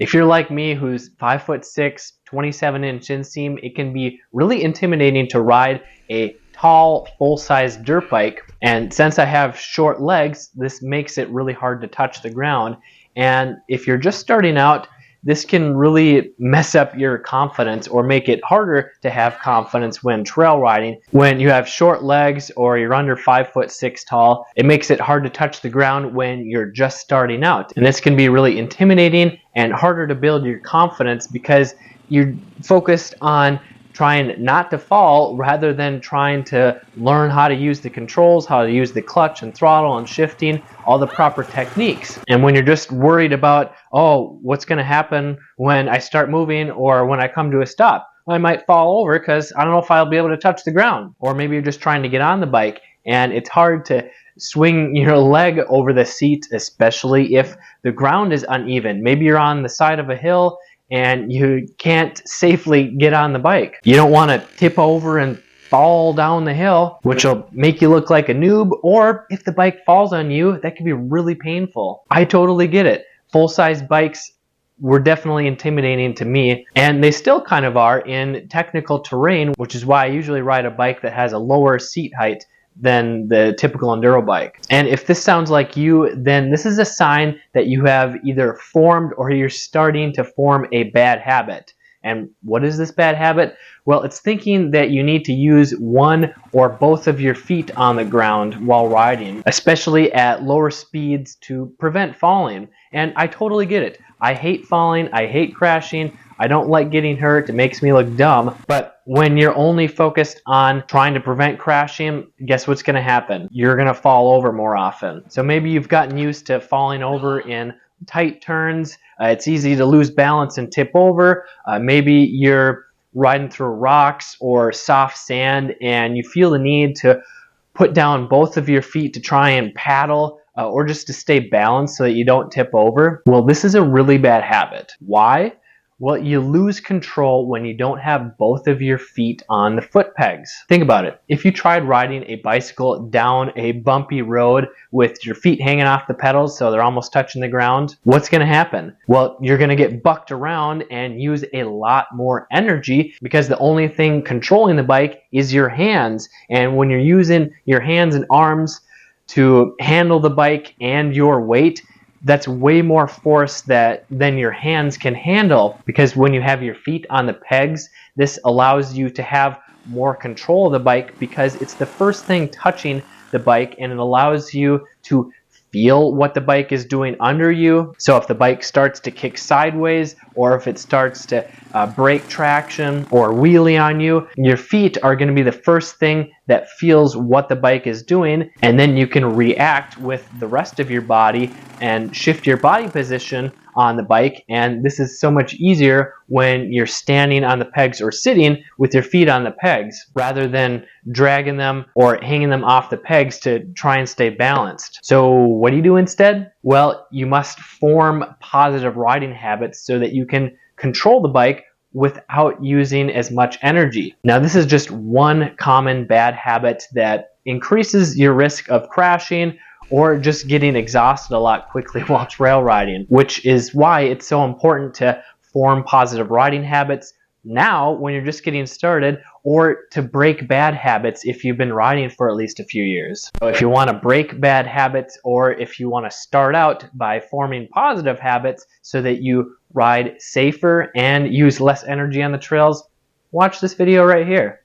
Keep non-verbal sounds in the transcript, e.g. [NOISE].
If you're like me, who's 5 foot 6, 27 inch inseam, it can be really intimidating to ride a tall, full-size dirt bike. And since I have short legs, this makes it really hard to touch the ground. And if you're just starting out, this can really mess up your confidence or make it harder to have confidence when trail riding. When you have short legs or you're under five foot six tall, it makes it hard to touch the ground when you're just starting out. And this can be really intimidating and harder to build your confidence because you're focused on trying not to fall rather than trying to learn how to use the controls, how to use the clutch and throttle and shifting, all the proper techniques. And when you're just worried about, oh, what's going to happen when I start moving or when I come to a stop? I might fall over because I don't know if I'll be able to touch the ground. Or maybe you're just trying to get on the bike and it's hard to swing your leg over the seat, especially if the ground is uneven. Maybe you're on the side of a hill and you can't safely get on the bike. You don't want to tip over and fall down the hill, which will make you look like a noob, or if the bike falls on you, that can be really painful. I totally get it. Full size bikes were definitely intimidating to me, and they still kind of are in technical terrain, which is why I usually ride a bike that has a lower seat height than the typical enduro bike. And if this sounds like you, then this is a sign that you have either formed or you're starting to form a bad habit. And what is this bad habit? Well, it's thinking that you need to use one or both of your feet on the ground while riding, especially at lower speeds to prevent falling. And I totally get it. I hate falling, I hate crashing, I don't like getting hurt. It makes me look dumb. But when you're only focused on trying to prevent crashing, guess what's going to happen? You're going to fall over more often. So maybe you've gotten used to falling over in tight turns. Uh, it's easy to lose balance and tip over. Uh, maybe you're riding through rocks or soft sand and you feel the need to put down both of your feet to try and paddle uh, or just to stay balanced so that you don't tip over. Well, this is a really bad habit. Why? Well, you lose control when you don't have both of your feet on the foot pegs. Think about it. If you tried riding a bicycle down a bumpy road with your feet hanging off the pedals so they're almost touching the ground, what's going to happen? Well, you're going to get bucked around and use a lot more energy because the only thing controlling the bike is your hands. And when you're using your hands and arms to handle the bike and your weight, that's way more force that than your hands can handle because when you have your feet on the pegs this allows you to have more control of the bike because it's the first thing touching the bike and it allows you to feel what the bike is doing under you. So if the bike starts to kick sideways or if it starts to uh, break traction or wheelie on you, your feet are going to be the first thing that feels what the bike is doing and then you can react with the rest of your body and shift your body position on the bike and this is so much easier when you're standing on the pegs or sitting with your feet on the pegs rather than dragging them or hanging them off the pegs to try and stay balanced. So what do you do instead? Well, you must form positive riding habits so that you can control the bike without using as much energy. Now, this is just one common bad habit that increases your risk of crashing or just getting exhausted a lot quickly [LAUGHS] while trail riding, which is why it's so important to form positive riding habits now when you're just getting started or to break bad habits if you've been riding for at least a few years. So if you want to break bad habits or if you want to start out by forming positive habits so that you ride safer and use less energy on the trails, watch this video right here.